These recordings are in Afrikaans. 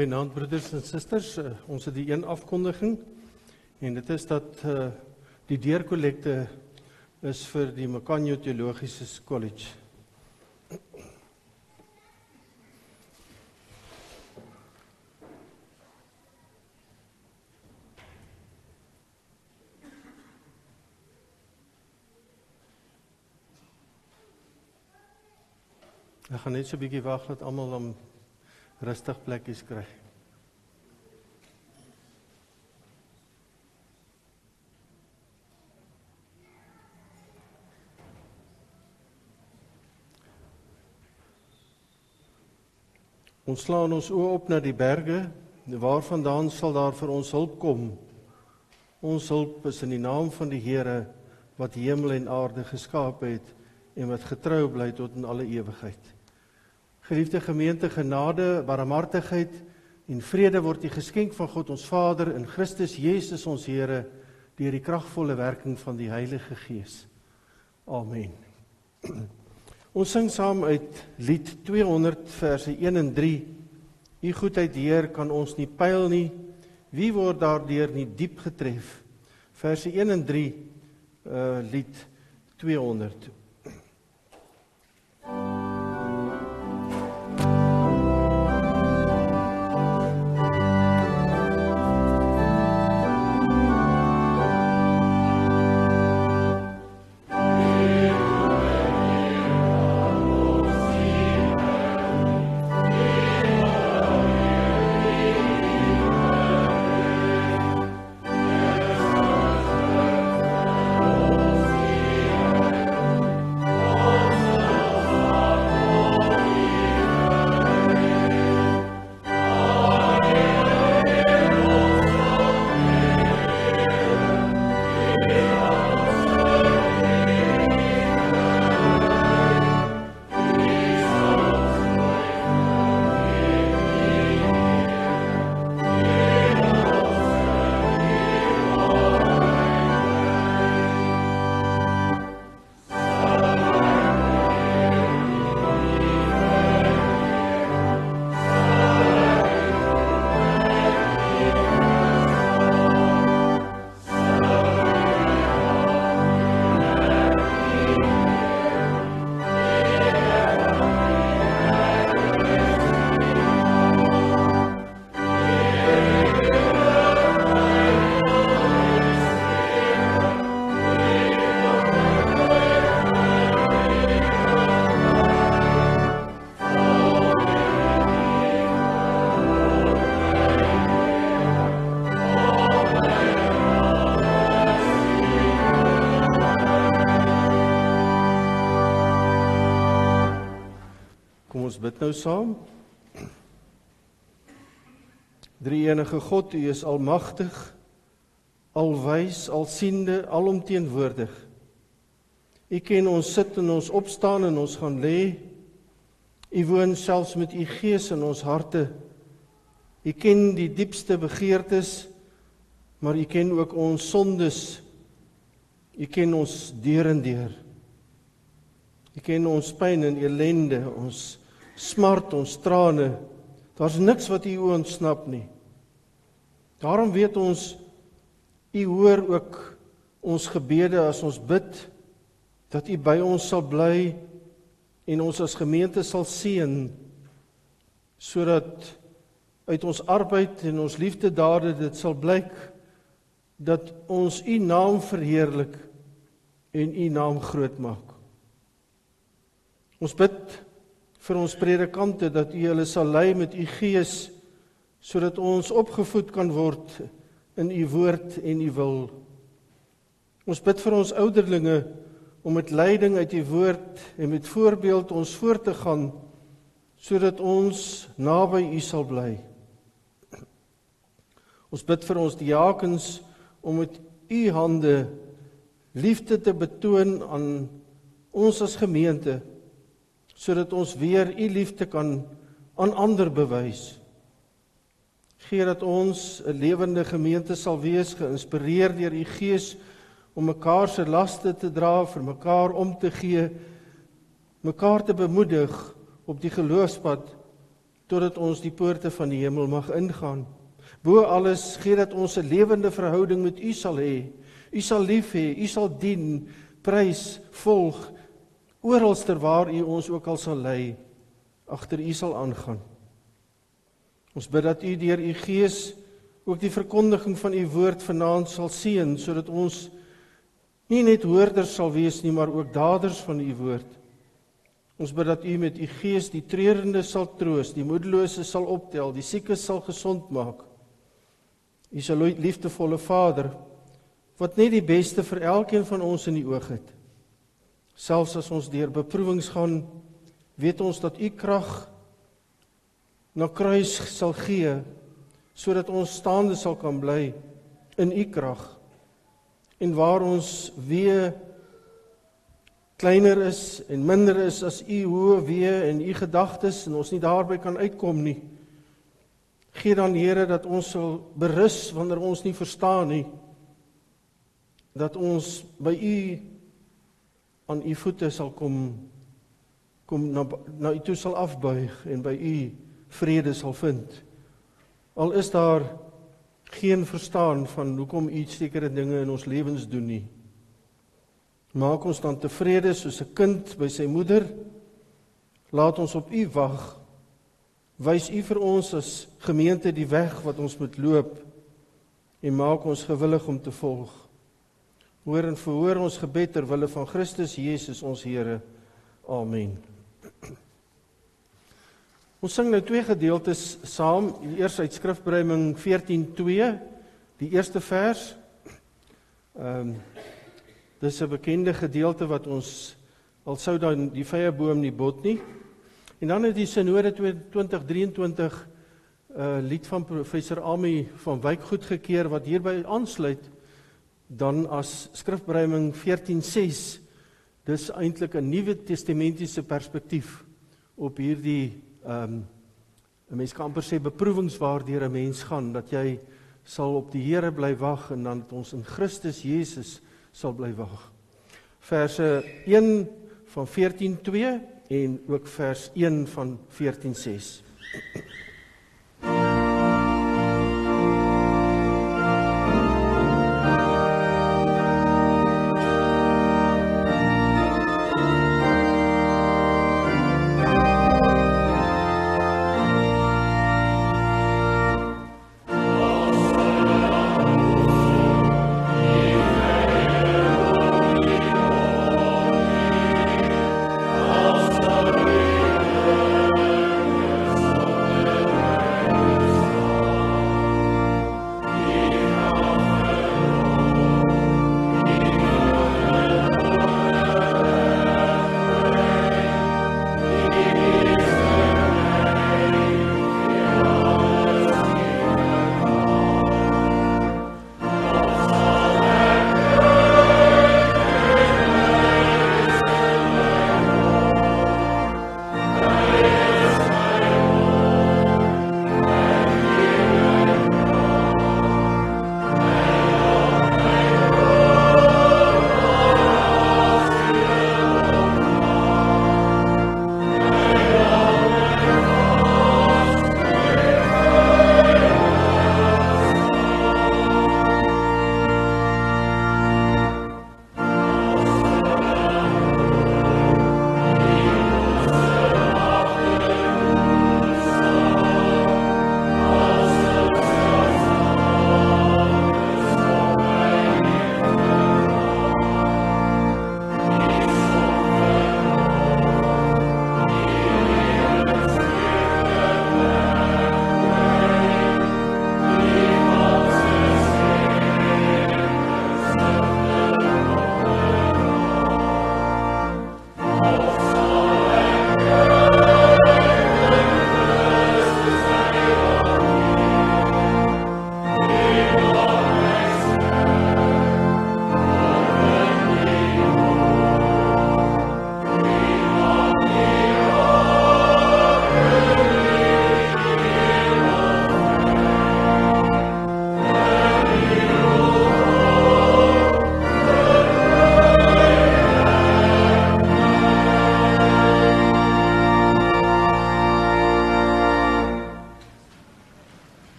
Goeienaand broeders en susters. Uh, ons het die een afkondiging en dit is dat uh, die deurkollekte is vir die Makanyo Teologiese College. Ek gaan net so 'n bietjie wag dat almal om rustig plekkies kry. Ons slaan ons oë op na die berge, waarvandaan sal daar vir ons hulp kom? Ons hulp is in die naam van die Here wat hemel en aarde geskaap het en wat getrou bly tot in alle ewigheid. Geliefde gemeente, genade, barmhartigheid en vrede word die geskenk van God ons Vader in Christus Jesus ons Here deur die kragvolle werking van die Heilige Gees. Amen. Ons sing saam uit lied 200 verse 1 en 3. U goedheid Heer kan ons nie pyl nie. Wie word daardeur nie diep getref? Verse 1 en 3 uh lied 200. Bid nou saam. Drie enige God, U is almagtig, alwys, alsiende, alomteenwoordig. U ken ons sit en ons opstaan en ons gaan lê. U woon selfs met U Gees in ons harte. U ken die diepste begeertes, maar U ken ook ons sondes. U ken ons deur en deur. U ken ons pyn en ellende, ons smart, ons trane. Daar's niks wat U ontsnap nie. Daarom weet ons U hoor ook ons gebede as ons bid dat U by ons sal bly en ons as gemeente sal seën sodat uit ons arbeid en ons liefdedade dit sal blyk dat ons U naam verheerlik en U naam groot maak. Ons bid vir ons predikante dat U hulle sal lei met U Gees sodat ons opgevoed kan word in U woord en U wil. Ons bid vir ons ouderlinge om met leiding uit U woord en met voorbeeld ons voor te gaan sodat ons naby U sal bly. Ons bid vir ons diakens om met U hande liefde te betoon aan ons as gemeente sodat ons weer u liefde kan aan ander bewys. Gee dat ons 'n lewende gemeente sal wees geïnspireer deur u Gees om mekaar se laste te dra, vir mekaar om te gee, mekaar te bemoedig op die geloofspad totdat ons die poorte van die hemel mag ingaan. Bo alles gee dat ons 'n lewende verhouding met U sal hê. U sal lief hê, U sal dien, prys, volg oralster waar U ons ook al sal lei, agter U sal aangaan. Ons bid dat U deur U Gees ook die verkondiging van U woord vanaand sal seën sodat ons nie net hoorders sal wees nie, maar ook daders van U woord. Ons bid dat U met U Gees die treurende sal troos, die moedelose sal optel, die siekes sal gesond maak. U is 'n liefdevolle Vader wat net die beste vir elkeen van ons in die oog het. Selfs as ons deur beproewings gaan, weet ons dat U krag na kruis sal gee sodat ons staande sal kan bly in U krag. En waar ons weer kleiner is en minder is as u hoë weë en u gedagtes en ons nie daarby kan uitkom nie. Gee dan Here dat ons sal berus wanneer ons nie verstaan nie. Dat ons by u aan u voete sal kom kom na na u toe sal afbuig en by u vrede sal vind. Al is daar geen verstaan van hoekom u sekere dinge in ons lewens doen nie. Maak ons dan tevrede soos 'n kind by sy moeder. Laat ons op U wag. Wys U vir ons as gemeente die weg wat ons moet loop en maak ons gewillig om te volg. Hoor en verhoor ons gebed ter wille van Christus Jesus ons Here. Amen. Ons sing nou twee gedeeltes saam. Die eerste uit Skrifbreuming 14:2, die eerste vers. Ehm um, Dis 'n bekende gedeelte wat ons al sou dan die vrye boom nie bot nie. En dan het die Sinode 2023 'n uh, lied van professor Ami van Wyk goedgekeur wat hierby aansluit dan as skrifbreuming 14:6. Dis eintlik 'n Nuwe Testamentiese perspektief op hierdie ehm um, 'n mens kan amper sê beproewings waardeur 'n mens gaan dat jy sal op die Here bly wag en dan dat ons in Christus Jesus sal bly wag. Verse 1 van 14:2 en ook vers 1 van 14:6.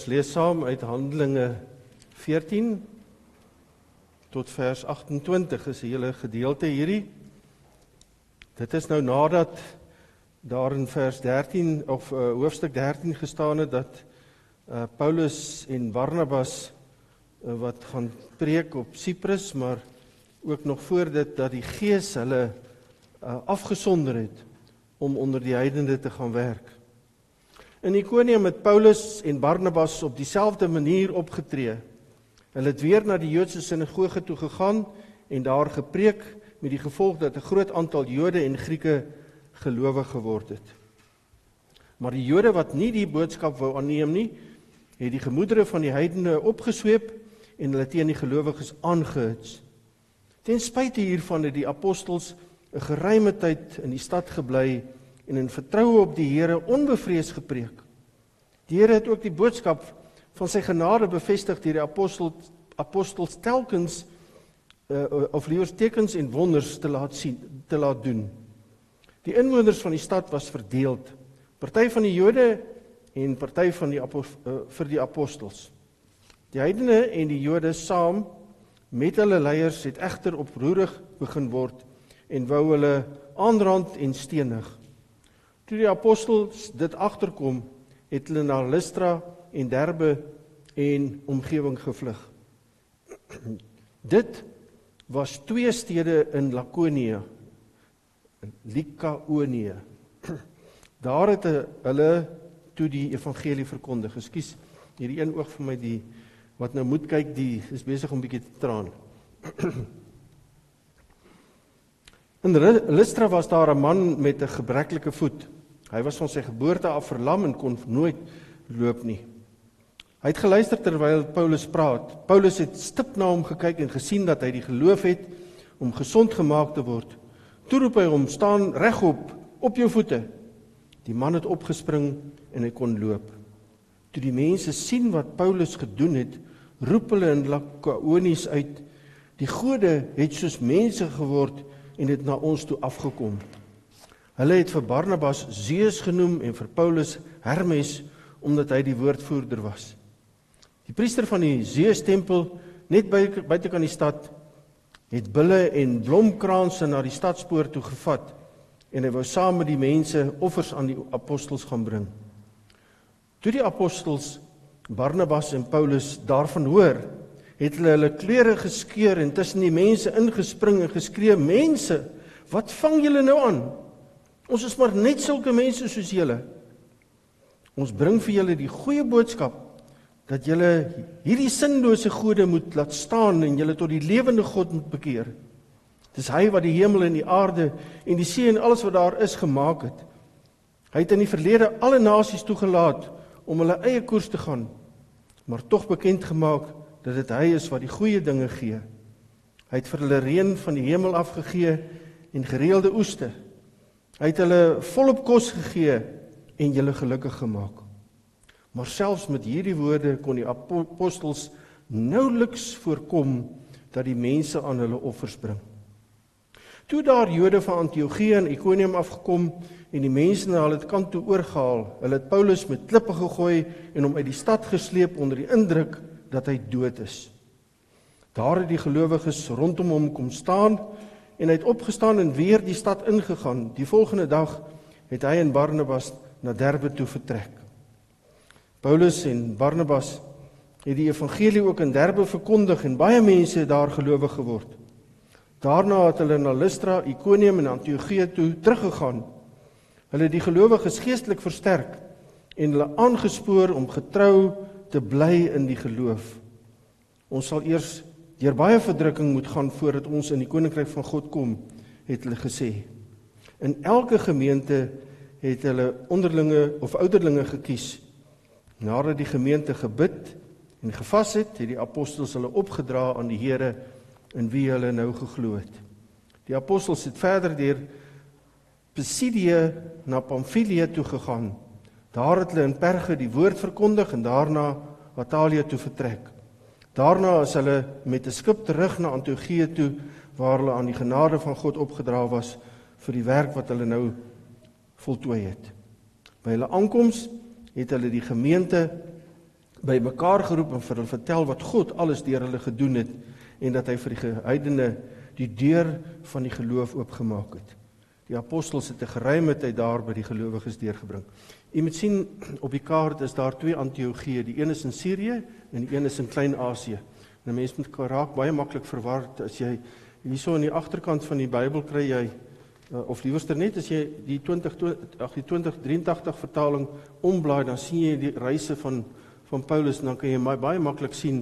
Ons lees saam uit Handelinge 14 tot vers 28 is 'n hele gedeelte hierdie. Dit is nou nadat daar in vers 13 of uh, hoofstuk 13 gestaan het dat uh, Paulus en Barnabas uh, wat gaan preek op Siprus, maar ook nog voor dit dat die Gees hulle uh, afgesonder het om onder die heidene te gaan werk. In Ikonium het Paulus en Barnabas op dieselfde manier opgetree. Hulle het weer na die Joodse sinagoge toe gegaan en daar gepreek met die gevolg dat 'n groot aantal Jode en Grieke gelowig geword het. Maar die Jode wat nie die boodskap wou aanneem nie, het die gemoedere van die heidene opgesweep en hulle teen die gelowiges aangehits. Ten spyte hiervan het die apostels 'n geruime tyd in die stad gebly en in vertroue op die Here onbevrees gepreek. Die Here het ook die boodskap van sy genade bevestig deur die apostels apostels telkens uh, of liewer tekens en wonders te laat sien te laat doen. Die inwoners van die stad was verdeeld. Party van die Jode en party van die uh, vir die apostels. Die heidene en die Jode saam met hulle leiers het egter oproerig begin word en wou hulle aanrand en stenig. Toe die apostels dit agterkom, het hulle na Lystra en Derbe en omgewing gevlug. Dit was twee stede in Lakonia, Likaonie. Daar het hulle toe die evangelie verkondig. Ekskuus, hierdie een oog vir my die wat nou moet kyk, die is besig om bietjie te traan. In Lystra was daar 'n man met 'n gebreklike voet. Hy was van sy geboorte af verlam en kon nooit loop nie. Hy het geluister terwyl Paulus praat. Paulus het stip na hom gekyk en gesien dat hy die geloof het om gesond gemaak te word. Toe roep hy hom: "Staan regop op jou voete." Die man het opgespring en hy kon loop. Toe die mense sien wat Paulus gedoen het, roep hulle in Lakaonies uit: "Die gode het soos mense geword en het na ons toe afgekom." Hulle het vir Barnabas Zeus genoem en vir Paulus Hermes omdat hy die woordvoerder was. Die priester van die Zeus tempel net by buitekant die stad het bulle en blomkranse na die stadspoort toe gevat en hy wou saam met die mense offers aan die apostels gaan bring. Toe die apostels Barnabas en Paulus daarvan hoor, het hulle hulle klere geskeur en tussen die mense ingespring en geskree: "Mense, wat vang julle nou aan?" Ons is maar net sulke mense soos julle. Ons bring vir julle die goeie boodskap dat julle hierdie sinlose gode moet laat staan en julle tot die lewende God moet bekeer. Dis hy wat die hemel en die aarde en die see en alles wat daar is gemaak het. Hy het in die verlede alle nasies toegelaat om hulle eie koers te gaan, maar tog bekend gemaak dat dit hy is wat die goeie dinge gee. Hy het vir hulle reën van die hemel afgegee en gereelde oeste Hy het hulle volop kos gegee en hulle gelukkig gemaak. Maar selfs met hierdie woorde kon die apostels nouliks voorkom dat die mense aan hulle offers bring. Toe daar Jode van Antiochië en Ikonium afgekom en die mense na hulle kant toe oorgehaal, hulle het Paulus met klippe gegooi en hom uit die stad gesleep onder die indruk dat hy dood is. Daar het die gelowiges rondom hom kom staan en hy het opgestaan en weer die stad ingegaan. Die volgende dag het hy en Barnabas na Derbe toe vertrek. Paulus en Barnabas het die evangelie ook in Derbe verkondig en baie mense het daar gelowig geword. Daarna het hulle na Lystra, Ikonium en Antiochië toe teruggegaan. Hulle het die gelowiges geestelik versterk en hulle aangespoor om getrou te bly in die geloof. Ons sal eers deur baie verdrukking moet gaan voordat ons in die koninkryk van God kom, het hulle gesê. In elke gemeente het hulle onderlinge of ouderlinge gekies. Nadat die gemeente gebid en gevas het, het die apostels hulle opgedra aan die Here in wie hulle nou geglo het. Die apostels het verder deur Pisidie na Pamfilië toe gegaan. Daar het hulle in Perge die woord verkondig en daarna Atalia toe vertrek. Daarna is hulle met 'n skip terug na Antiochië toe waar hulle aan die genade van God opgedra was vir die werk wat hulle nou voltooi het. By hulle aankoms het hulle die gemeente by mekaar geroep en vir hulle vertel wat God alles deur hulle gedoen het en dat hy vir die heidene die deur van die geloof oopgemaak het. Die apostels het 'n geruimheid daar by die gelowiges deurgebring. Jy moet sien op die kaart is daar twee Antiochieë, die een is in Sirië en die een is in Klein-Asië. Nou mense moet raak baie maklik verward as jy hierso aan die agterkant van die Bybel kry jy uh, of liewerster net as jy die 20 ag die 2083 vertaling omblaai dan sien jy die reise van van Paulus en dan kan jy baie maklik sien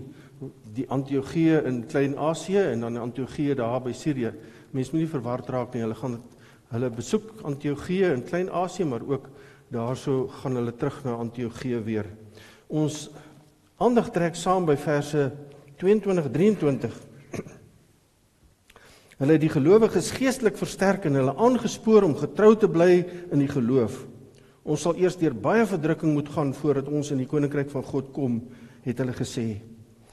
die Antiochieë in Klein-Asië en dan Antiochieë daar by Sirië. Mense moet nie verward raak nie. Hulle gaan hulle besoek Antiochieë in Klein-Asië, maar ook daarso gaan hulle terug na Antiochieë weer. Ons aandag trek saam by verse 22 23 Hulle het die gelowiges geestelik versterk en hulle aangespoor om getrou te bly in die geloof. Ons sal eers deur baie verdrukking moet gaan voordat ons in die koninkryk van God kom, het hulle gesê.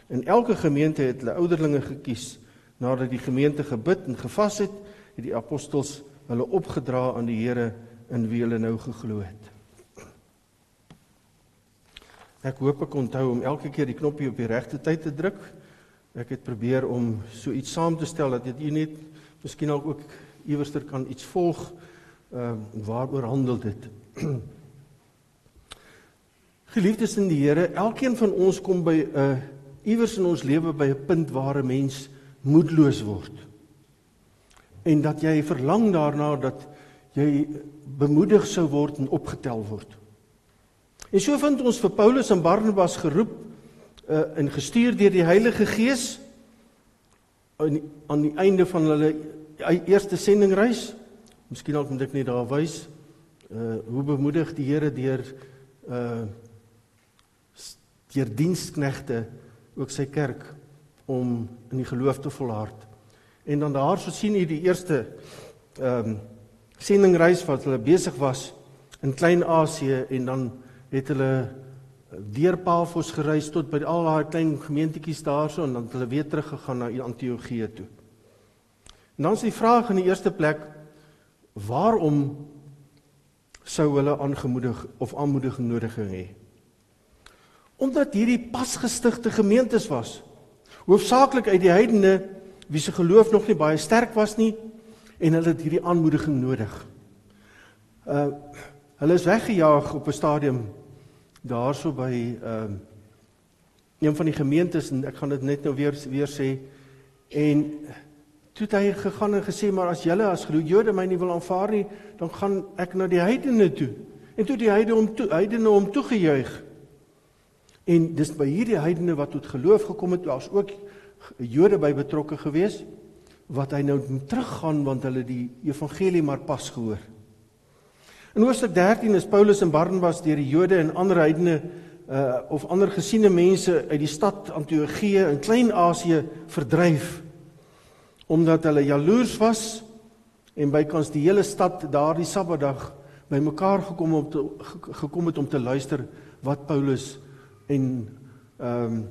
In elke gemeente het hulle ouderlinge gekies. Nadat die gemeente gebid en gevas het, het die apostels hulle opgedra aan die Here in wie hulle nou geglo het. Ek hoop ek onthou om elke keer die knoppie op die regte tyd te druk. Ek het probeer om so iets saam te stel dat jy net miskien ook iewerster kan iets volg ehm uh, waaroor handel dit. Geliefdes in die Here, elkeen van ons kom by 'n uh, iewers in ons lewe by 'n punt waar 'n mens moedeloos word. En dat jy verlang daarna dat jy bemoedig sou word en opgetel word. En so vind ons vir Paulus en Barnabas geroep uh, en gestuur deur die Heilige Gees aan aan die einde van hulle eerste sendingreis. Miskien dalk moet ek net daar wys uh hoe bemoedig die Here deur uh deur diensknegte ook sy kerk om in die geloof te volhard. En dan daar so sien jy die eerste ehm um, sendingreis wat hulle besig was in Klein-Asië en dan het hulle deur Pafos gereis tot by al daai klein gemeentetjies daarso en dan het hulle weer teruggegaan na Antiochië toe. En dan is die vraag in die eerste plek waarom sou hulle aangemoedig of aanmoediging nodig hê? Omdat hierdie pasgestigte gemeentes was. Hoofsaaklik uit die heidene wie se geloof nog nie baie sterk was nie en hulle het hierdie aanmoediging nodig. Uh hulle is weggejaag op 'n stadium daarso by ehm uh, een van die gemeentes en ek gaan dit net nou weer weer sê en toe het hy gegaan en gesê maar as julle as Jode my nie wil aanvaar nie dan gaan ek na die heidene toe. En toe die heidene om toe heidene om toegejuig. En dis by hierdie heidene wat tot geloof gekom het daar's ook Jode by betrokke gewees wat hy nou teruggaan want hulle die evangelie maar pas gehoor In Hoofstuk 13 is Paulus en Barnabas deur die Jode en ander heidene uh of ander gesiene mense uit die stad Antiochië in Klein-Asië verdryf omdat hulle jaloers was en bykans die hele stad daardie Sabbatdag bymekaar gekom om te gekom het om te luister wat Paulus en ehm um,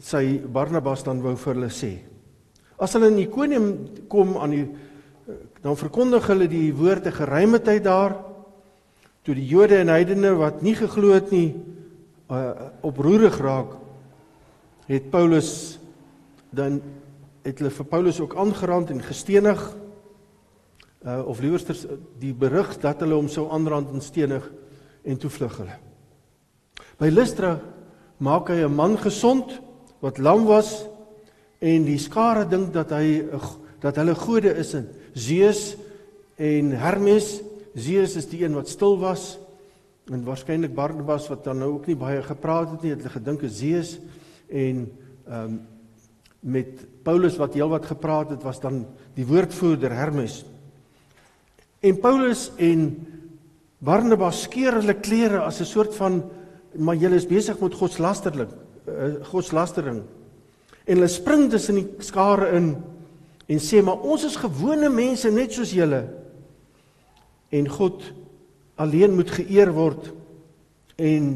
sy Barnabas dan wou vir hulle sê. As hulle in Ikonium kom aan die dan verkondig hulle die woorde geruime tyd daar toe die Jode en heidene wat nie geglo het nie uh, oproerig raak het Paulus dan het hulle vir Paulus ook aangerand en gestenig uh, of liewerster die berig dat hulle hom sou aanrand en stenig en toe vlug hulle. By Lystra maak hy 'n man gesond wat lam was en die skare dink dat hy dat hulle gode is en Zeus en Hermes. Zeus is die een wat stil was en waarskynlik Barnabas wat dan nou ook nie baie gepraat het nie, het hulle gedink is Zeus en ehm um, met Paulus wat heelwat gepraat het was dan die woordvoerder Hermes. En Paulus en Barnabas skeer hulle klere as 'n soort van maar julle is besig met godslasterlik uh, godslastering. En hulle spring tussen die skare in en sê maar ons is gewone mense net soos julle. En God alleen moet geëer word en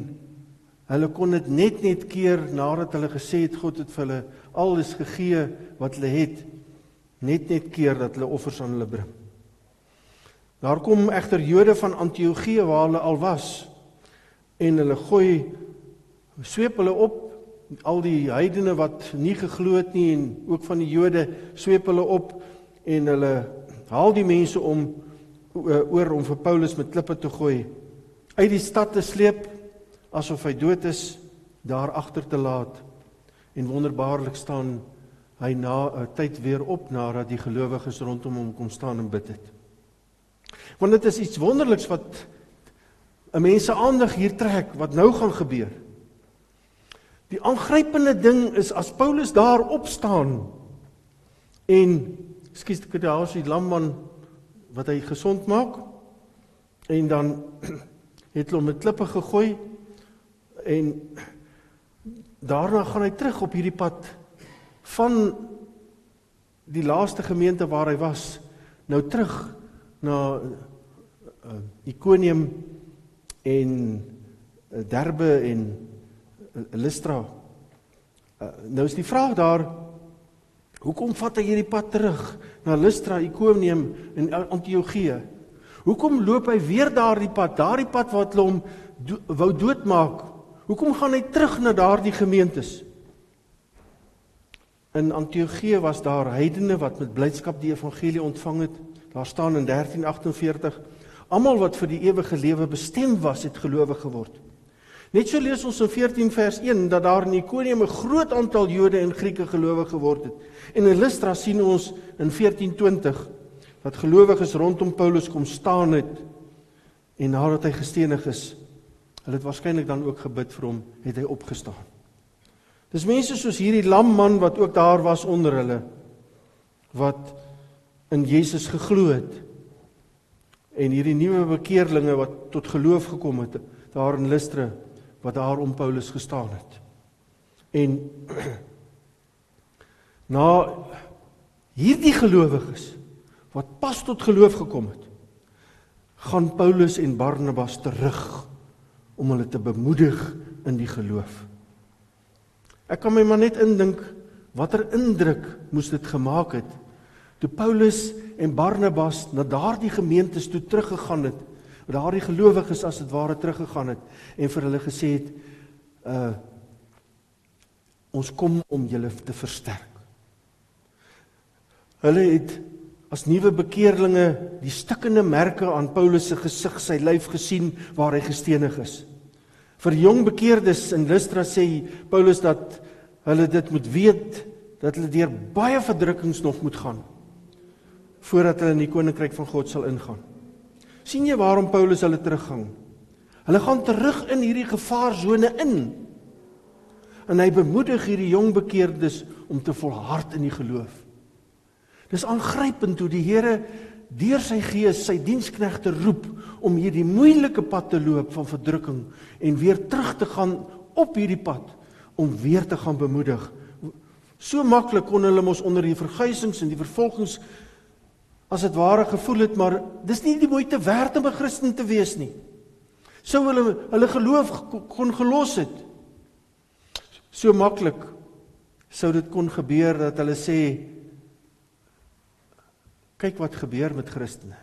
hulle kon dit net net keer nadat hulle gesê het God het vir hulle alles gegee wat hulle het net net keer dat hulle offers aan hulle bring. Daar kom egter Jode van Antiochië waar hulle al was en hulle gooi sweep hulle op al die heidene wat nie geglo het nie en ook van die Jode sweep hulle op en hulle haal die mense om oor om vir Paulus met klippe te gooi uit die stad te sleep asof hy dood is daar agter te laat en wonderbaarlik staan hy na 'n tyd weer op nadat die gelowiges rondom hom kom staan en bid het. Want dit is iets wonderliks wat 'n mens se aandag hier trek wat nou gaan gebeur. Die aangrypende ding is as Paulus daar opstaan en skuis ek het daar so 'n lamman wat hy gesond maak en dan het hulle hom met klippe gegooi en daarna gaan hy terug op hierdie pad van die laaste gemeente waar hy was nou terug na uh, Iconium en uh, Derbe en Lystra. Uh, nou is die vraag daar hoekom vat hy hierdie pad terug na Lystra, Iconium en Antiochië? Hoekom loop hy weer daardie pad, daardie pad wat hulle hom do wou doodmaak? Hoekom gaan hy terug na daardie gemeentes? In Antiochië was daar heidene wat met blydskap die evangelie ontvang het. Daar staan in 1348: Almal wat vir die ewige lewe bestem was, het gelowig geword. Net so lees ons in 14 vers 1 dat daar in Ikonium 'n groot aantal Jode en Grieke gelowig geword het. En in Lystra sien ons in 1420 dat gelowiges rondom Paulus kom staan het en nadat hy gestenig is, hulle het waarskynlik dan ook gebid vir hom, het hy opgestaan. Dis mense soos hierdie lam man wat ook daar was onder hulle wat in Jesus geglo het. En hierdie nuwe bekeerlinge wat tot geloof gekom het daar in Lystra wat daar om Paulus gestaan het. En na hierdie gelowiges wat pas tot geloof gekom het, gaan Paulus en Barnabas terug om hulle te bemoedig in die geloof. Ek kan my maar net indink watter indruk moes dit gemaak het toe Paulus en Barnabas na daardie gemeentes toe teruggegaan het. Daardie gelowiges as dit ware teruggegaan het en vir hulle gesê het uh ons kom om julle te versterk. Hulle het as nuwe bekeerlinge die stikkende merke aan Paulus se gesig, sy lyf gesien waar hy gestenig is. Vir jong bekeerdes in Lystra sê Paulus dat hulle dit moet weet dat hulle deur baie verdrukkings nog moet gaan voordat hulle in die koninkryk van God sal ingaan. Sien jy waarom Paulus hulle teruggang? Hulle gaan terug in hierdie gevaarsone in. En hy bemoedig hierdie jong bekeerdes om te volhard in die geloof. Dis aangrypend hoe die Here deur sy gees sy diensknegte roep om hierdie moeilike pad te loop van verdrukking en weer terug te gaan op hierdie pad om weer te gaan bemoedig. So maklik kon hulle mos onder die verguisings en die vervolgings as dit ware gevoel het, maar dis nie die moeite werd om 'n Christen te wees nie. Sou hulle hulle geloof kon gelos het. So maklik sou dit kon gebeur dat hulle sê kyk wat gebeur met Christene.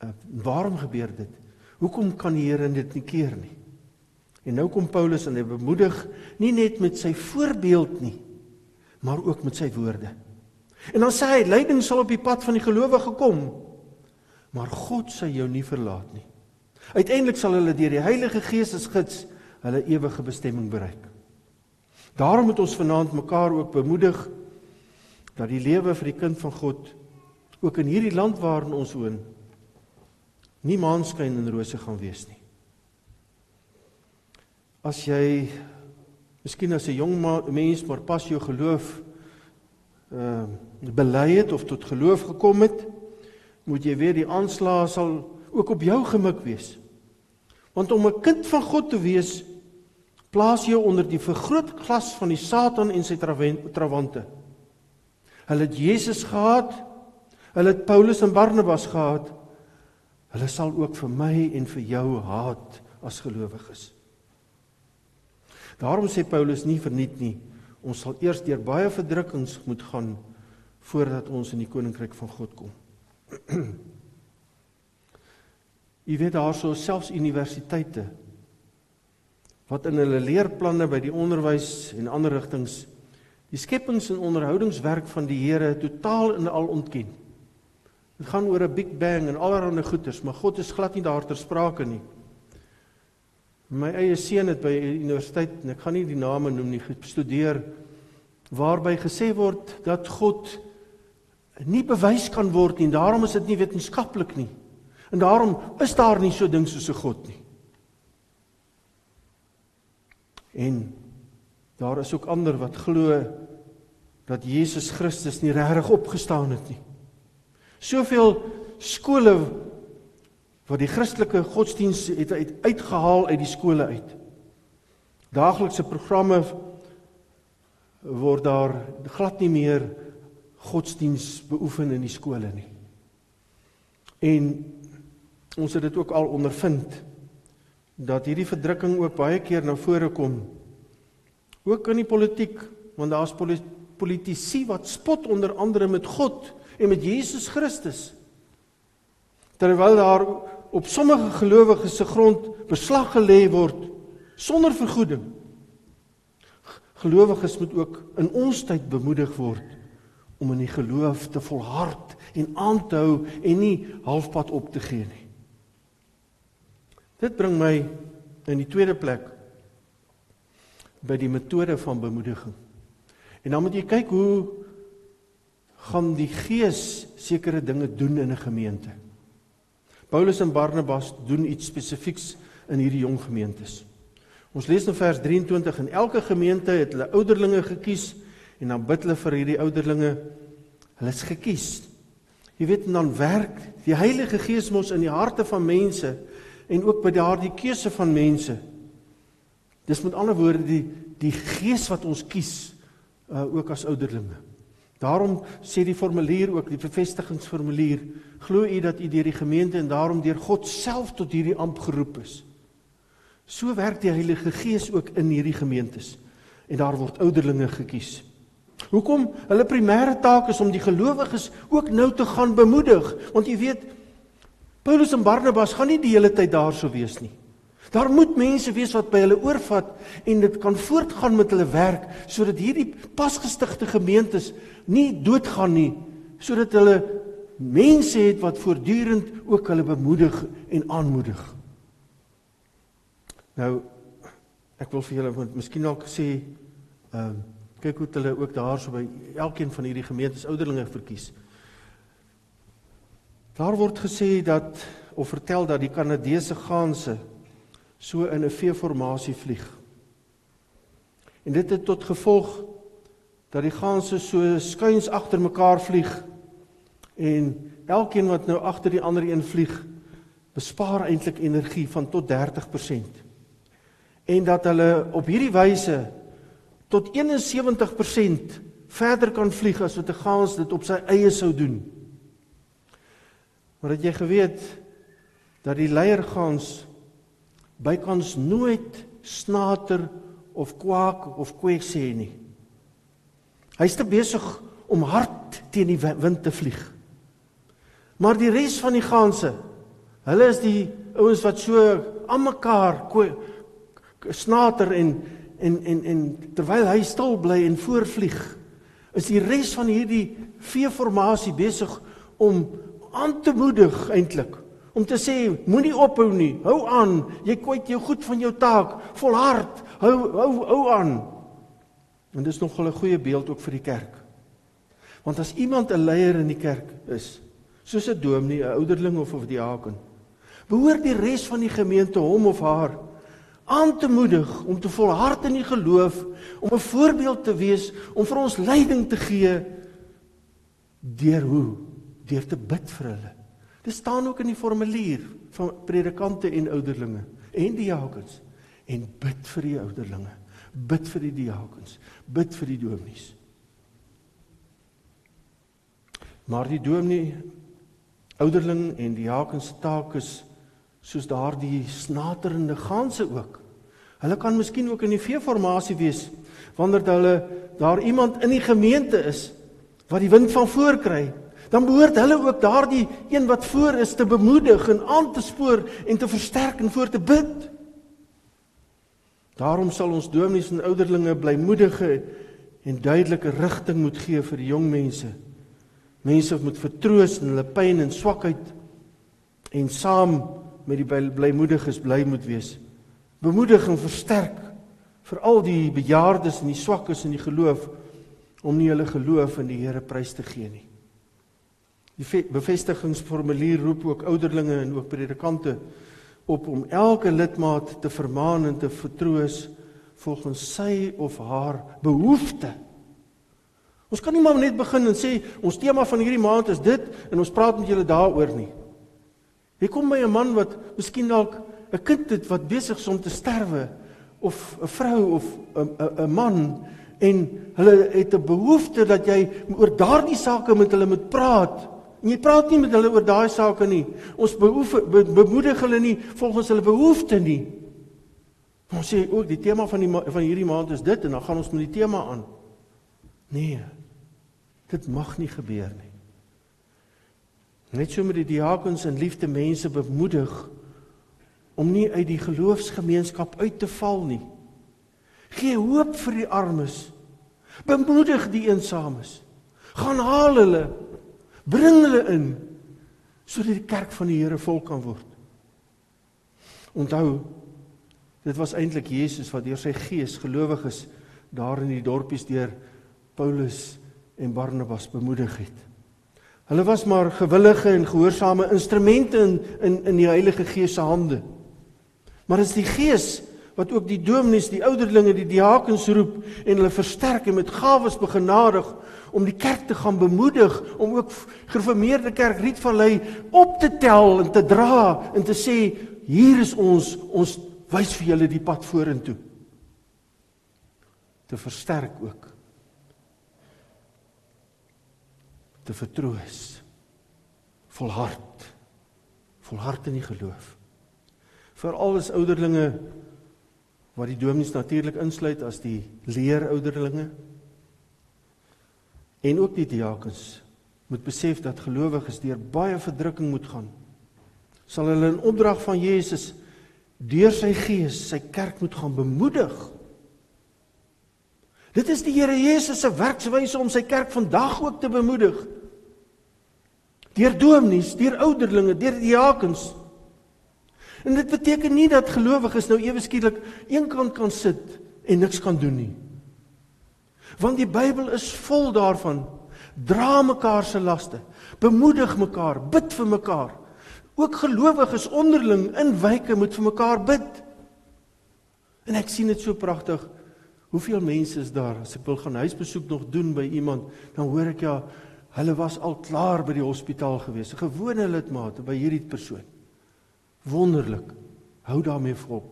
Uh, waarom gebeur dit? Hoekom kan die Here dit nie keer nie? En nou kom Paulus en hy bemoedig nie net met sy voorbeeld nie, maar ook met sy woorde. En dan sê hy lyding sal op die pad van die gelowige kom, maar God sal jou nie verlaat nie. Uiteindelik sal hulle deur die Heilige Gees as gids hulle ewige bestemming bereik. Daarom moet ons vanaand mekaar ook bemoedig dat die lewe vir die kind van God ook in hierdie land waarin ons woon nie maanskyn en rose gaan wees nie. As jy miskien as 'n jong mens maar pas jou geloof uh bely het of tot geloof gekom het, moet jy weet die aanslae sal ook op jou gemik wees. Want om 'n kind van God te wees, plaas jy onder die vergrootglas van die Satan en sy trawante. Hulle het Jesus gehad, Hulle het Paulus en Barnabas gehad. Hulle sal ook vir my en vir jou haat as gelowiges. Daarom sê Paulus nie verniet nie. Ons sal eers deur baie verdrukkings moet gaan voordat ons in die koninkryk van God kom. Jy weet daar sou selfs universiteite wat in hulle leerplanne by die onderwys en ander rigtings die skepings en onderhoudingswerk van die Here totaal en al ontken. Dit gaan oor 'n Big Bang en allerlei goeters, maar God is glad nie daar ter sprake nie. My eie seun het by universiteit, en ek gaan nie die name noem nie, gestudeer waarby gesê word dat God nie bewys kan word nie. Daarom is dit nie wetenskaplik nie. En daarom is daar nie so ding soos 'n God nie. En daar is ook ander wat glo dat Jesus Christus nie regtig opgestaan het nie. Soveel skole wat die Christelike godsdiens het uit uitgehaal uit die skole uit. Daaglikse programme word daar glad nie meer godsdiens beoefen in die skole nie. En ons het dit ook al ondervind dat hierdie verdrukking ook baie keer na vore kom. Ook in die politiek, want daar's politici wat spot onder andere met God en met Jesus Christus. Terwyl daar op sommige gelowiges se grond beslag gelê word sonder vergoeding. Gelowiges moet ook in ons tyd bemoedig word om in die geloof te volhard en aan te hou en nie halfpad op te gee nie. Dit bring my in die tweede plek by die metode van bemoediging. En dan moet jy kyk hoe gaan die Gees sekere dinge doen in 'n gemeente. Paulus en Barnabas doen iets spesifieks in hierdie jong gemeentes. Ons lees in vers 23 en elke gemeente het hulle ouderlinge gekies en dan bid hulle vir hierdie ouderlinge. Hulle is gekies. Jy weet en dan werk die Heilige Gees mos in die harte van mense en ook by daardie keuse van mense. Dis met ander woorde die die gees wat ons kies uh, ook as ouderlinge. Daarom sê die formulier ook die bevestigingsformulier, glo u dat u deur die gemeente en daarom deur God self tot hierdie amp geroep is. So werk die Heilige Gees ook in hierdie gemeentes en daar word ouderlinge gekies. Hoekom? Hulle primêre taak is om die gelowiges ook nou te gaan bemoedig, want jy weet Paulus en Barnabas gaan nie die hele tyd daar sou wees nie. Daar moet mense wees wat by hulle oorvat en dit kan voortgaan met hulle werk sodat hierdie pasgestigte gemeentes nie doodgaan nie, sodat hulle mense het wat voortdurend ook hulle bemoedig en aanmoedig. Nou ek wil vir julle want miskien dalk sê ehm uh, kyk hoe hulle ook daarso by elkeen van hierdie gemeentes ouderlinge verkies. Daar word gesê dat of vertel dat die Kanadese gaanse so in 'n V-formasie vlieg. En dit het tot gevolg dat die gaanse so skuins agter mekaar vlieg en elkeen wat nou agter die ander een vlieg bespaar eintlik energie van tot 30%. En dat hulle op hierdie wyse tot 71% verder kan vlieg as wat 'n gaans dit op sy eie sou doen. Maar het jy geweet dat die leiergans bykans nooit snater of kwak of kwek sê nie. Hy's te besig om hard teen die wind te vlieg. Maar die res van die ganse, hulle is die ouens wat so aan mekaar snater en en en en terwyl hy stil bly en voorvlieg, is die res van hierdie V-formasie besig om aan te moedig eintlik om te sê moenie ophou nie. Hou aan. Jy kwyt jou goed van jou taak. Volhard. Hou hou hou aan. En dis nog 'n goeie beeld ook vir die kerk. Want as iemand 'n leier in die kerk is soos 'n dominee 'n ouderling of 'n diaken behoort die res van die gemeente hom of haar aan te moedig om te volhard in die geloof om 'n voorbeeld te wees om vir ons leiding te gee deur hoe? Deur te bid vir hulle. Dit staan ook in die formulier van predikante en ouderlinge en diakens en bid vir die ouderlinge, bid vir die diakens, bid vir die dominees. Maar die dominee ouderling en diakens taak is soos daardie snaterende ganse ook. Hulle kan miskien ook in die V-formasie wees wanneer hulle daar iemand in die gemeente is wat die wind van voor kry dan behoort hulle ook daardie een wat voor is te bemoedig en aan te spoor en te versterk en voor te bid. Daarom sal ons dominees en ouderlinge blymoedige en duidelike rigting moet gee vir jong mense. Mense moet vertroos in hulle pyn en swakheid en saam met die blymoediges bly moet wees. Bemoedig en versterk vir al die bejaardes en die swakkes in die geloof om nie hulle geloof in die Here prys te gee nie. Die bevestigingsformulier roep ook ouderlinge en ook predikante op om elke lidmaat te vermaan en te vertroos volgens sy of haar behoefte. Ons kan nie maar net begin en sê ons tema van hierdie maand is dit en ons praat met julle daaroor nie. Jy kom by 'n man wat miskien dalk 'n kind het wat besig is om te sterwe of 'n vrou of 'n 'n man en hulle het 'n behoefte dat jy oor daardie sake met hulle moet praat. En jy praat nie met hulle oor daai sake nie. Ons behoef be, bemoedig hulle nie volgens hulle behoeftes nie. Ons sê ook die tema van die van hierdie maand is dit en dan gaan ons met die tema aan. Nee. Dit mag nie gebeur nie. Net so met die diakens en liefde mense bemoedig om nie uit die geloofsgemeenskap uit te val nie. Gee hoop vir die armes. Bemoedig die eensames. Gaan haal hulle. Bring hulle in sodat die kerk van die Here vol kan word. Onthou dit was eintlik Jesus wat deur sy gees gelowiges daar in die dorpies deur Paulus en Barnabas bemoedig het. Hulle was maar gewillige en gehoorsame instrumente in in in die Heilige Gees se hande. Maar is die Gees wat ook die dominees, die ouderlinge, die diakens roep en hulle versterk en met gawes begenadig om die kerk te gaan bemoedig om ook gereformeerde kerk Rietvallei op te tel en te dra en te sê hier is ons ons wys vir julle die pad vorentoe te versterk ook te vertroos. Volhard. Volhard in die geloof. Vir al ons ouderlinge wat die dominees natuurlik insluit as die leerouderlinge en ook die diakens moet besef dat gelowiges deur baie verdrukking moet gaan. Sal hulle in opdrag van Jesus deur sy gees sy kerk moet gaan bemoedig. Dit is die Here Jesus se werkswyse om sy kerk vandag ook te bemoedig deur dominees, deur ouderlinge, deur diakens. En dit beteken nie dat gelowiges nou ewe skielik eenkant kan sit en niks kan doen nie. Want die Bybel is vol daarvan. Dra mekaar se laste, bemoedig mekaar, bid vir mekaar. Ook gelowiges onderling in wyke moet vir mekaar bid. En ek sien dit so pragtig. Hoeveel mense is daar as ek wil gaan huisbesoek nog doen by iemand, dan hoor ek ja, Hulle was al klaar by die hospitaal gewees, 'n gewone lidmaat by hierdie persoon. Wonderlik. Hou daarmee vol.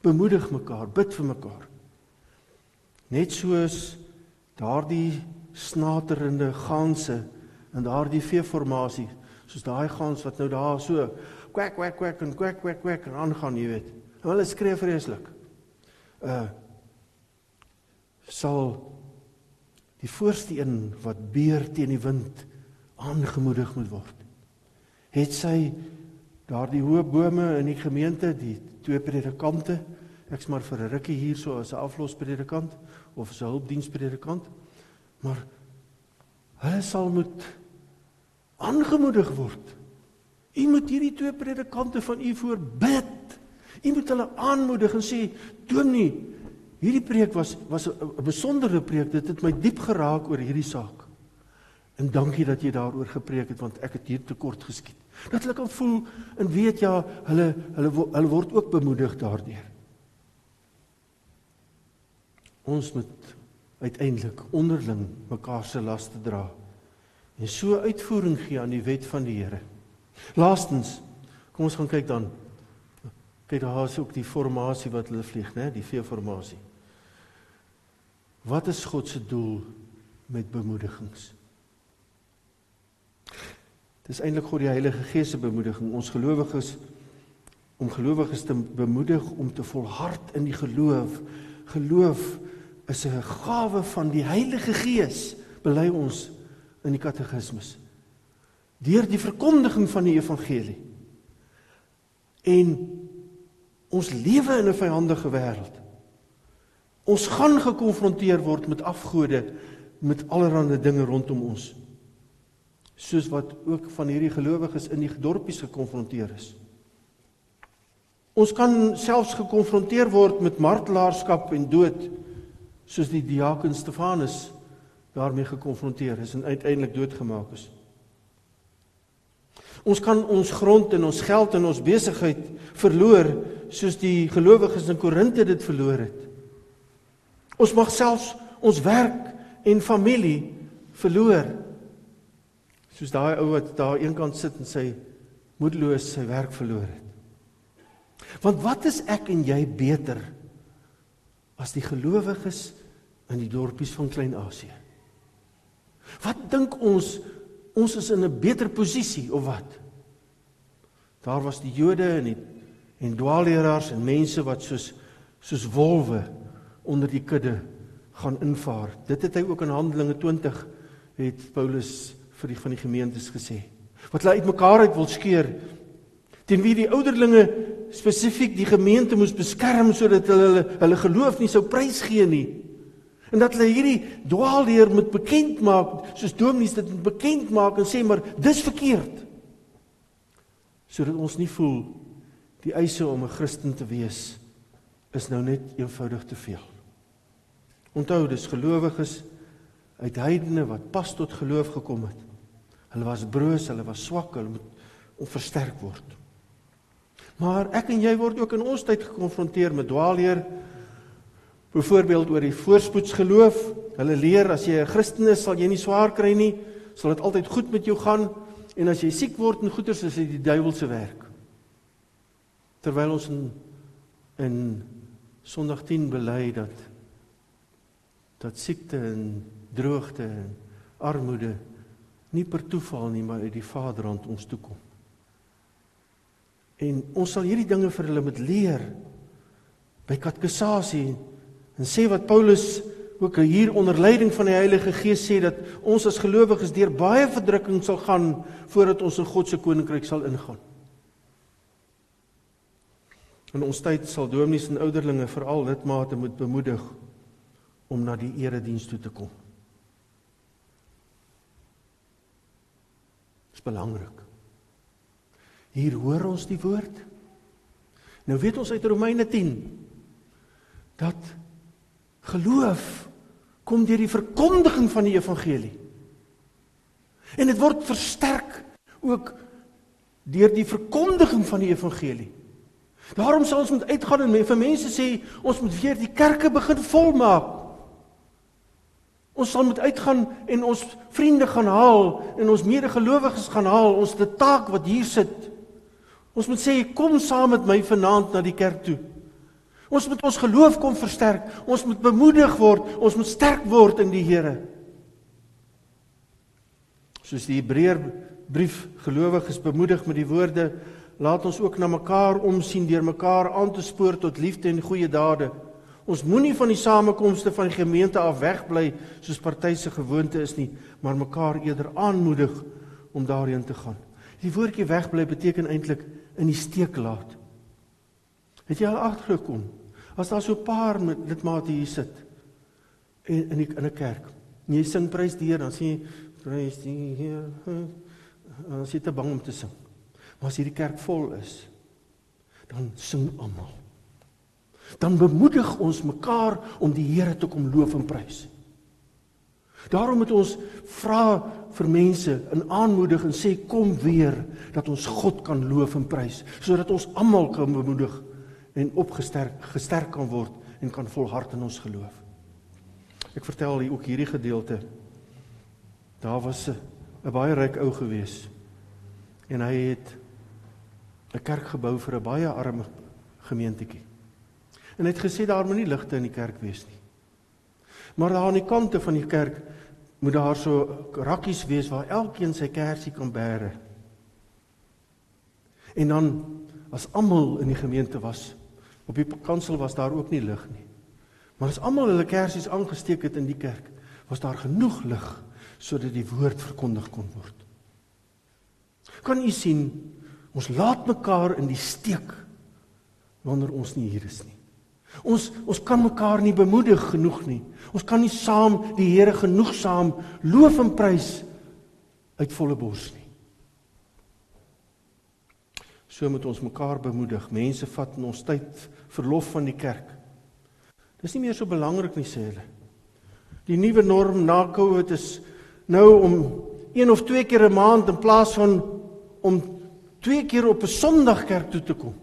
Bemoedig mekaar, bid vir mekaar. Net soos daardie snaterende ganse in daardie veeformasie, soos daai gans wat nou daar so kwek kwek kwek en kwek kwek kwek en aangaan, jy weet. Hulle skree vreeslik. Uh sal die voorste een wat beer teen die wind aangemoedig moet word. Het sy daardie hoë bome in die gemeente, die twee predikante, ek's maar vir 'n rukkie hierso as 'n aflospredikant of as 'n hulpdienspredikant, maar hulle sal moet aangemoedig word. U moet hierdie twee predikante van u voor bid. U moet hulle aanmoedig en sê, "Dominee, Hierdie preek was was 'n besondere preek. Dit het my diep geraak oor hierdie saak. En dankie dat jy daaroor gepreek het want ek het hier tekort geskiet. Dat hulle kan voel en weet ja, hulle hulle hulle word ook bemoedig daardeur. Ons moet uiteindelik onderling mekaar se laste dra en so uitvoering gee aan die wet van die Here. Laastens, kom ons gaan kyk dan Kyk daar is ook die formasie wat hulle vlieg, né, die veeformasie. Wat is God se doel met bemoedigings? Dis eintlik God die Heilige Gees se bemoediging ons gelowiges om gelowiges te bemoedig om te volhard in die geloof. Geloof is 'n gawe van die Heilige Gees, bely ons in die katekismes. Deur die verkondiging van die evangelie. En ons lewe in 'n vyandige wêreld. Ons gaan gekonfronteer word met afgode, met allerlei dinge rondom ons. Soos wat ook van hierdie gelowiges in die dorpies gekonfronteer is. Ons kan selfs gekonfronteer word met martelaarskap en dood soos die diaken Stefanus daarmee gekonfronteer is en uiteindelik doodgemaak is. Ons kan ons grond en ons geld en ons besigheid verloor soos die gelowiges in Korinte dit verloor het. Ons mag selfs ons werk en familie verloor. Soos daai ou wat daar eenkant sit en sy moedeloos sy werk verloor het. Want wat is ek en jy beter as die gelowiges in die dorpies van Klein-Asië? Wat dink ons ons is in 'n beter posisie of wat? Daar was die Jode en die en dwaalleraars en mense wat soos soos wolwe onder die kudde gaan invaar. Dit het hy ook in Handelinge 20 het Paulus vir die van die gemeentes gesê. Wat hulle uitmekaar uit wil skeur teen wie die ouderlinge spesifiek die gemeente moes beskerm sodat hulle hulle, hulle geloof nie sou prysgee nie. En dat hulle hierdie dwaalleer moet bekend maak, soos dominees dit moet bekend maak en sê maar dis verkeerd. Sodat ons nie voel die eise om 'n Christen te wees is nou net eenvoudig te veel. Onthou dis gelowiges uit heidene wat pas tot geloof gekom het. Hulle was broos, hulle was swak, hulle moet versterk word. Maar ek en jy word ook in ons tyd gekonfronteer met dwaalleer. Byvoorbeeld oor die voorspoedsgeloof. Hulle leer as jy 'n Christen is, sal jy nie swaar kry nie, sal dit altyd goed met jou gaan en as jy siek word en goeters is dit die duiwel se werk. Terwyl ons in in Sondag 10 bely dat dat siekte en droogte en armoede nie per toeval nie, maar uit die Vader aan ons toe kom. En ons sal hierdie dinge vir hulle moet leer by katekisasie en sê wat Paulus ook hier onder leiding van die Heilige Gees sê dat ons as gelowiges deur baie verdrukking sal gaan voordat ons in God se koninkryk sal ingaan. In ons tyd sal dominees en ouderlinge veral lidmate moet bemoedig om na die erediens toe te kom. Dit is belangrik. Hier hoor ons die woord. Nou weet ons uit Romeine 10 dat geloof kom deur die verkondiging van die evangelie. En dit word versterk ook deur die verkondiging van die evangelie. Daarom sal ons moet uitgaan en vir mense sê ons moet weer die kerke begin volmaak. Ons sal moet uitgaan en ons vriende gaan haal en ons medegelowiges gaan haal. Ons het 'n taak wat hier sit. Ons moet sê kom saam met my vanaand na die kerk toe. Ons moet ons geloof kom versterk. Ons moet bemoedig word. Ons moet sterk word in die Here. Soos die Hebreër brief gelowiges bemoedig met die woorde laat ons ook na mekaar omsien deur mekaar aan te spoor tot liefde en goeie dade. Ons moenie van die samekomste van die gemeente af wegbly soos party se gewoonte is nie, maar mekaar eerder aanmoedig om daarheen te gaan. Die woordjie wegbly beteken eintlik in die steek laat. Het jy al agtergekom? As daar so 'n paar lidmate hier sit en in die, in 'n kerk. En jy sing prys die Here, dan sê jy prys die Here. Dan sit jy te bang om te sing. Maar as hierdie kerk vol is, dan sing almal. Dan bemoedig ons mekaar om die Here te kom loof en prys. Daarom moet ons vra vir mense in aanmoedig en sê kom weer dat ons God kan loof en prys sodat ons almal kan bemoedig en opgesterk gesterk kan word en kan volhard in ons geloof. Ek vertel hier ook hierdie gedeelte. Daar was 'n baie ryk ou gewees en hy het 'n kerk gebou vir 'n baie arme gemeentetjie. En hy het gesê daar moet nie ligte in die kerk wees nie. Maar daar aan die kante van die kerk moet daar so rakkies wees waar elkeen sy kersie kan bære. En dan as almal in die gemeente was, op die kansel was daar ook nie lig nie. Maar as almal hulle kersies aangesteek het in die kerk, was daar genoeg lig sodat die woord verkondig kon word. Kan u sien, ons laat mekaar in die steek wanneer ons nie hier is nie. Ons ons kan mekaar nie bemoedig genoeg nie. Ons kan nie saam die Here genoegsaam loof en prys uit volle bors nie. So moet ons mekaar bemoedig. Mense vat in ons tyd verlof van die kerk. Dis nie meer so belangrik nie sê hulle. Die nuwe norm na Covid is nou om een of twee keer 'n maand in plaas van om twee keer op 'n Sondag kerk toe te kom.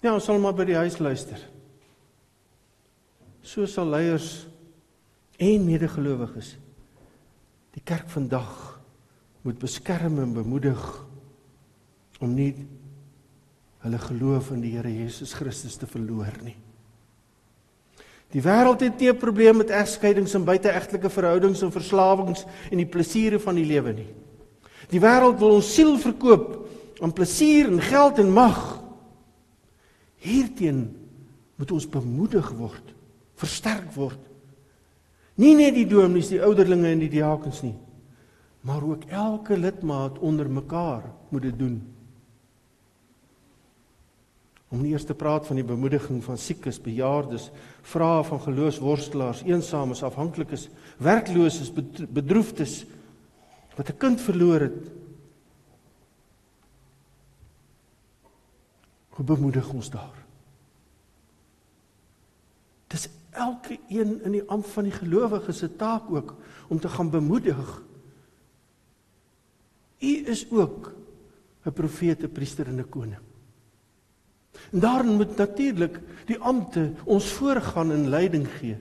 Ja, ons sal maar by die huis luister. So sal leiers en medegelowiges die kerk vandag moet beskerm en bemoedig om nie hulle geloof in die Here Jesus Christus te verloor nie. Die wêreld het nie 'n probleem met egskeidings en buiteegtelike verhoudings en verslawings en die plesiere van die lewe nie. Die wêreld wil ons siel verkoop aan plesier en geld en mag. Hierteen moet ons bemoedig word, versterk word. Nie net die dominees, die ouderlinge en die diakens nie, maar ook elke lidmaat onder mekaar moet dit doen. Om eers te praat van die bemoediging van siekes, bejaardes, vrae van geloofsworstelaars, eensaames, afhanklikes, werklooses, bedroefdes wat 'n kind verloor het. Hoe bemoedig ons daar? Dis elke een in die amp van die gelowige se taak ook om te gaan bemoedig. U is ook 'n profete, priester en 'n koning. En daarin moet natuurlik die ampte ons voorgaan en leiding gee.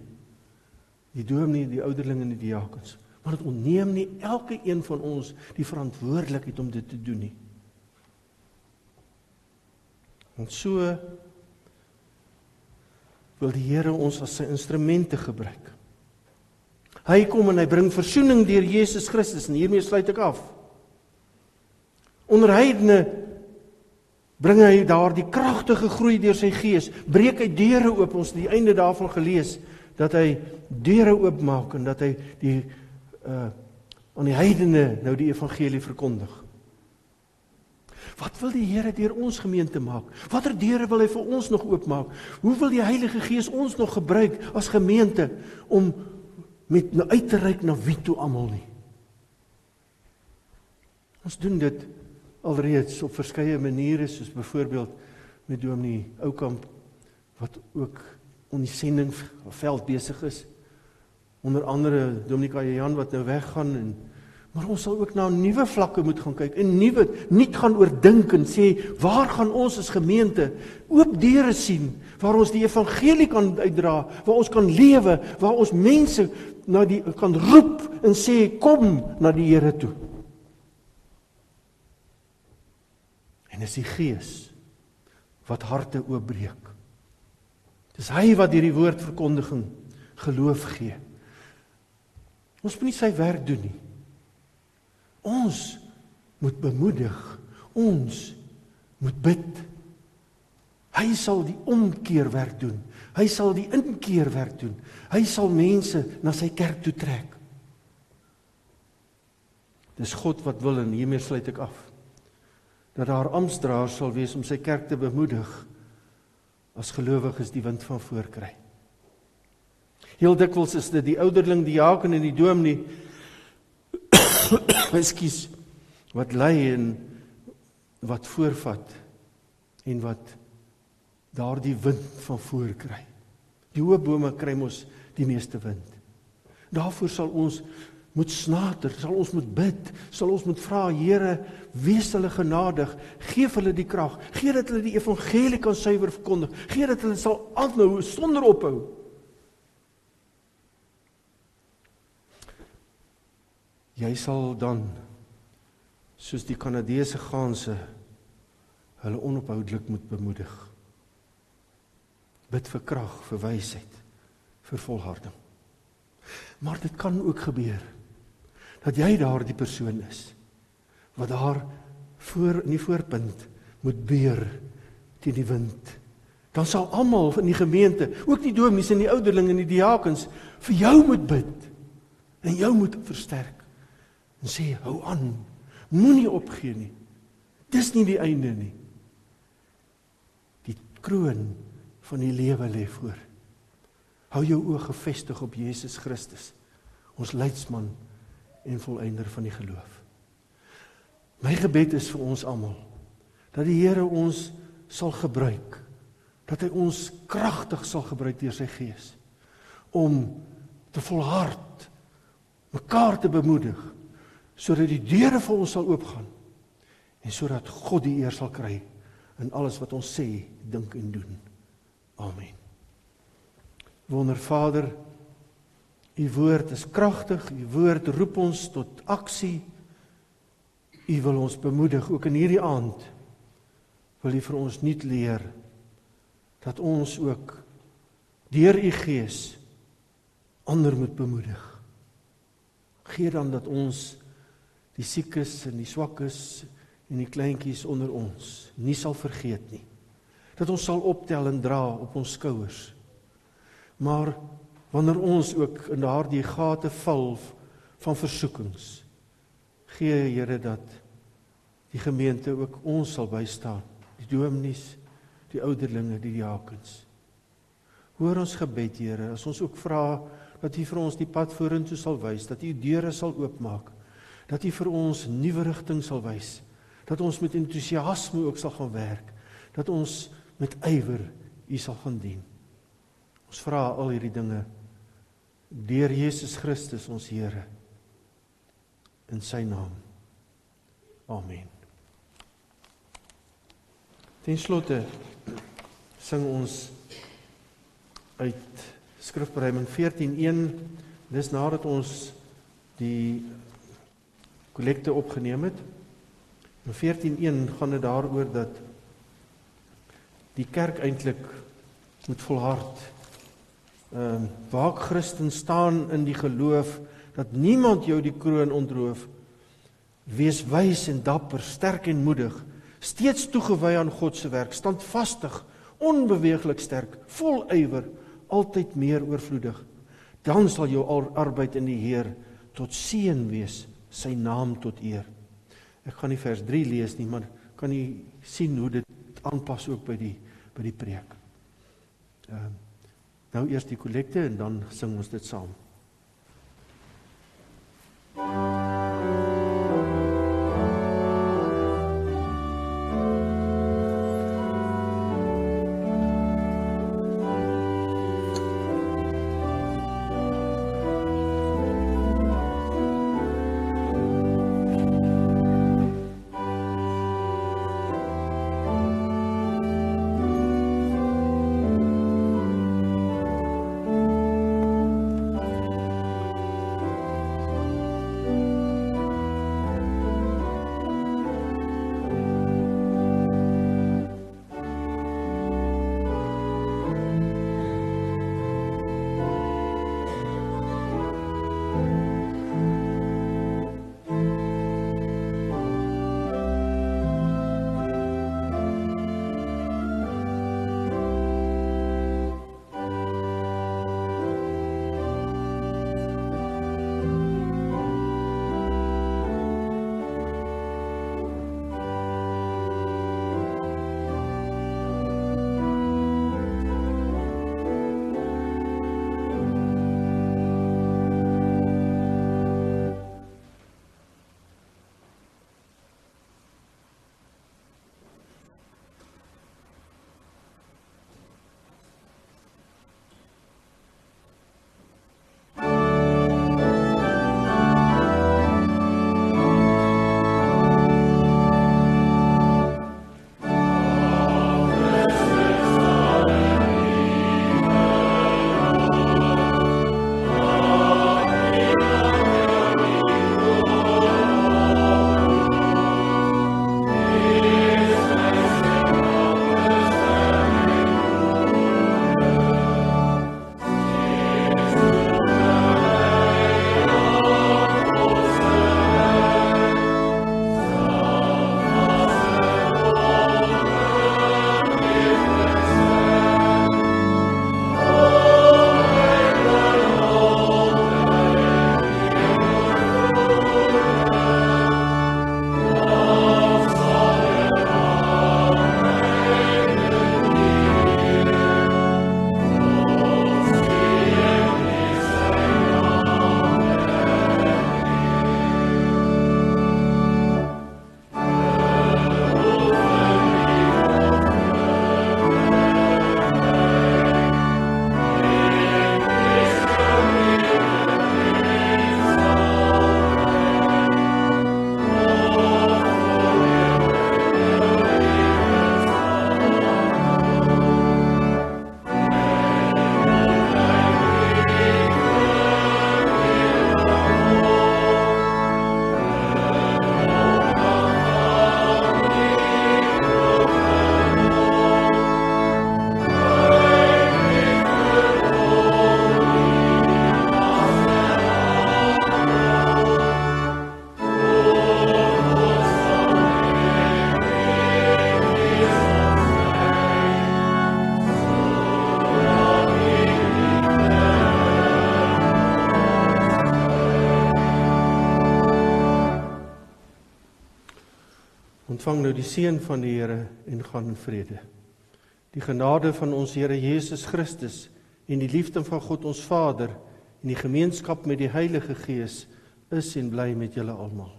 Die dominee, die ouderlinge en die diakens. Maar dit onneem nie elke een van ons die verantwoordelikheid om dit te doen nie. Want so wil die Here ons as sy instrumente gebruik. Hy kom en hy bring verzoening deur Jesus Christus en hiermee sluit ek af. Onder heidene bring hy daardie kragtige groei deur sy gees, breek hy deure oop, ons het die einde daarvan gelees dat hy deure oopmaak en dat hy die uh aan die heidene nou die evangelie verkondig. Wat wil die Here deur ons gemeente maak? Watter deure wil hy vir ons nog oopmaak? Hoe wil die Heilige Gees ons nog gebruik as gemeente om met nou uit te reik na wie toe almal nie? Ons doen dit alreeds op verskeie maniere soos byvoorbeeld met Dominee Oukamp wat ook on die sending veld besig is. Onder andere Dominika Jan wat nou weggaan en maar ons sal ook na nuwe vlakke moet gaan kyk en nuwe nuut gaan oordink en sê waar gaan ons as gemeente oop deure sien waar ons die evangelie kan uitdra, waar ons kan lewe, waar ons mense na die kan roep en sê kom na die Here toe. En dis die Gees wat harte oopbreek. Dis hy wat hierdie woordverkondiging geloof gee. Ons moet nie sy werk doen nie. Ons moet bemoedig. Ons moet bid. Hy sal die omkeerwerk doen. Hy sal die inkeerwerk doen. Hy sal mense na sy kerk toe trek. Dis God wat wil en hiermee sluit ek af dat daar amptdraers sal wees om sy kerk te bemoedig as gelowiges die wind van voor kry. Heel dikwels is dit die ouderling, die diaken en die dominee Ekskuus wat lei en wat voorvat en wat daardie wind van voor kry. Die hoë bome kry mos die meeste wind. Daarvoor sal ons moet snater, sal ons moet bid, sal ons moet vra Here, wees hulle genadig, gee hulle die krag, gee dat hulle die evangelie kan suiwer verkondig, gee dat hulle sal aanhou sonder ophou. Jy sal dan soos die Kanadese ganse hulle onophoudelik moet bemoedig. Bid vir krag, vir wysheid, vir volharding. Maar dit kan ook gebeur dat jy daardie persoon is wat daar voor in die voorpunt moet beer teen die wind. Dan sal almal in die gemeente, ook die dominees en die ouderlinge en die diakens vir jou moet bid en jou moet versterk en sê hou aan. Moenie opgee nie. Dis nie die einde nie. Die kroon van die lewe lê voor. Hou jou oë gefestig op Jesus Christus, ons leidsman en volëinder van die geloof. My gebed is vir ons almal dat die Here ons sal gebruik, dat hy ons kragtig sal gebruik deur sy Gees om te volhard, mekaar te bemoedig sodat die deure vir ons sal oopgaan en sodat God die eer sal kry in alles wat ons sê, dink en doen. Amen. Wondervader, u woord is kragtig, u woord roep ons tot aksie. U wil ons bemoedig ook in hierdie aand. Wil u vir ons nuut leer dat ons ook deur u gees ander moet bemoedig. Gee dan dat ons die siekes en die swakkes en die kleintjies onder ons nie sal vergeet nie. Dat ons sal optel en dra op ons skouers. Maar wanneer ons ook in daardie gate val van versoekings, gee Here dat die gemeente ook ons sal bystaan, die dominees, die ouderlinge, die diakens. Hoor ons gebed, Here, as ons ook vra dat U vir ons die pad vorentoe sal wys, dat U deure sal oopmaak dat U vir ons nuwe rigting sal wys, dat ons met entoesiasme ook sal gaan werk, dat ons met ywer U sal gaan dien. Ons vra al hierdie dinge deur Jesus Christus ons Here in sy naam. Amen. Ten slotte sing ons uit Skrifbereiding 14:1 dis nadat ons die kollekte opgeneem het. In 14:1 gaan dit daaroor dat die kerk eintlik moet volhard. Ehm uh, waar Christen staan in die geloof dat niemand jou die kroon ontroof. Wees wys en dapper, sterk en moedig, steeds toegewy aan God se werk, standvastig, onbeweeglik sterk, vol ywer, altyd meer oorvloedig. Dan sal jou arbeid in die Heer tot seën wees sy naam tot eer. Ek gaan nie vers 3 lees nie, maar kan jy sien hoe dit aanpas ook by die by die preek. Ehm uh, nou eers die kollekte en dan sing ons dit saam. Ontvang nou die seën van die Here en gaan in vrede. Die genade van ons Here Jesus Christus en die liefde van God ons Vader en die gemeenskap met die Heilige Gees is en bly met julle almal.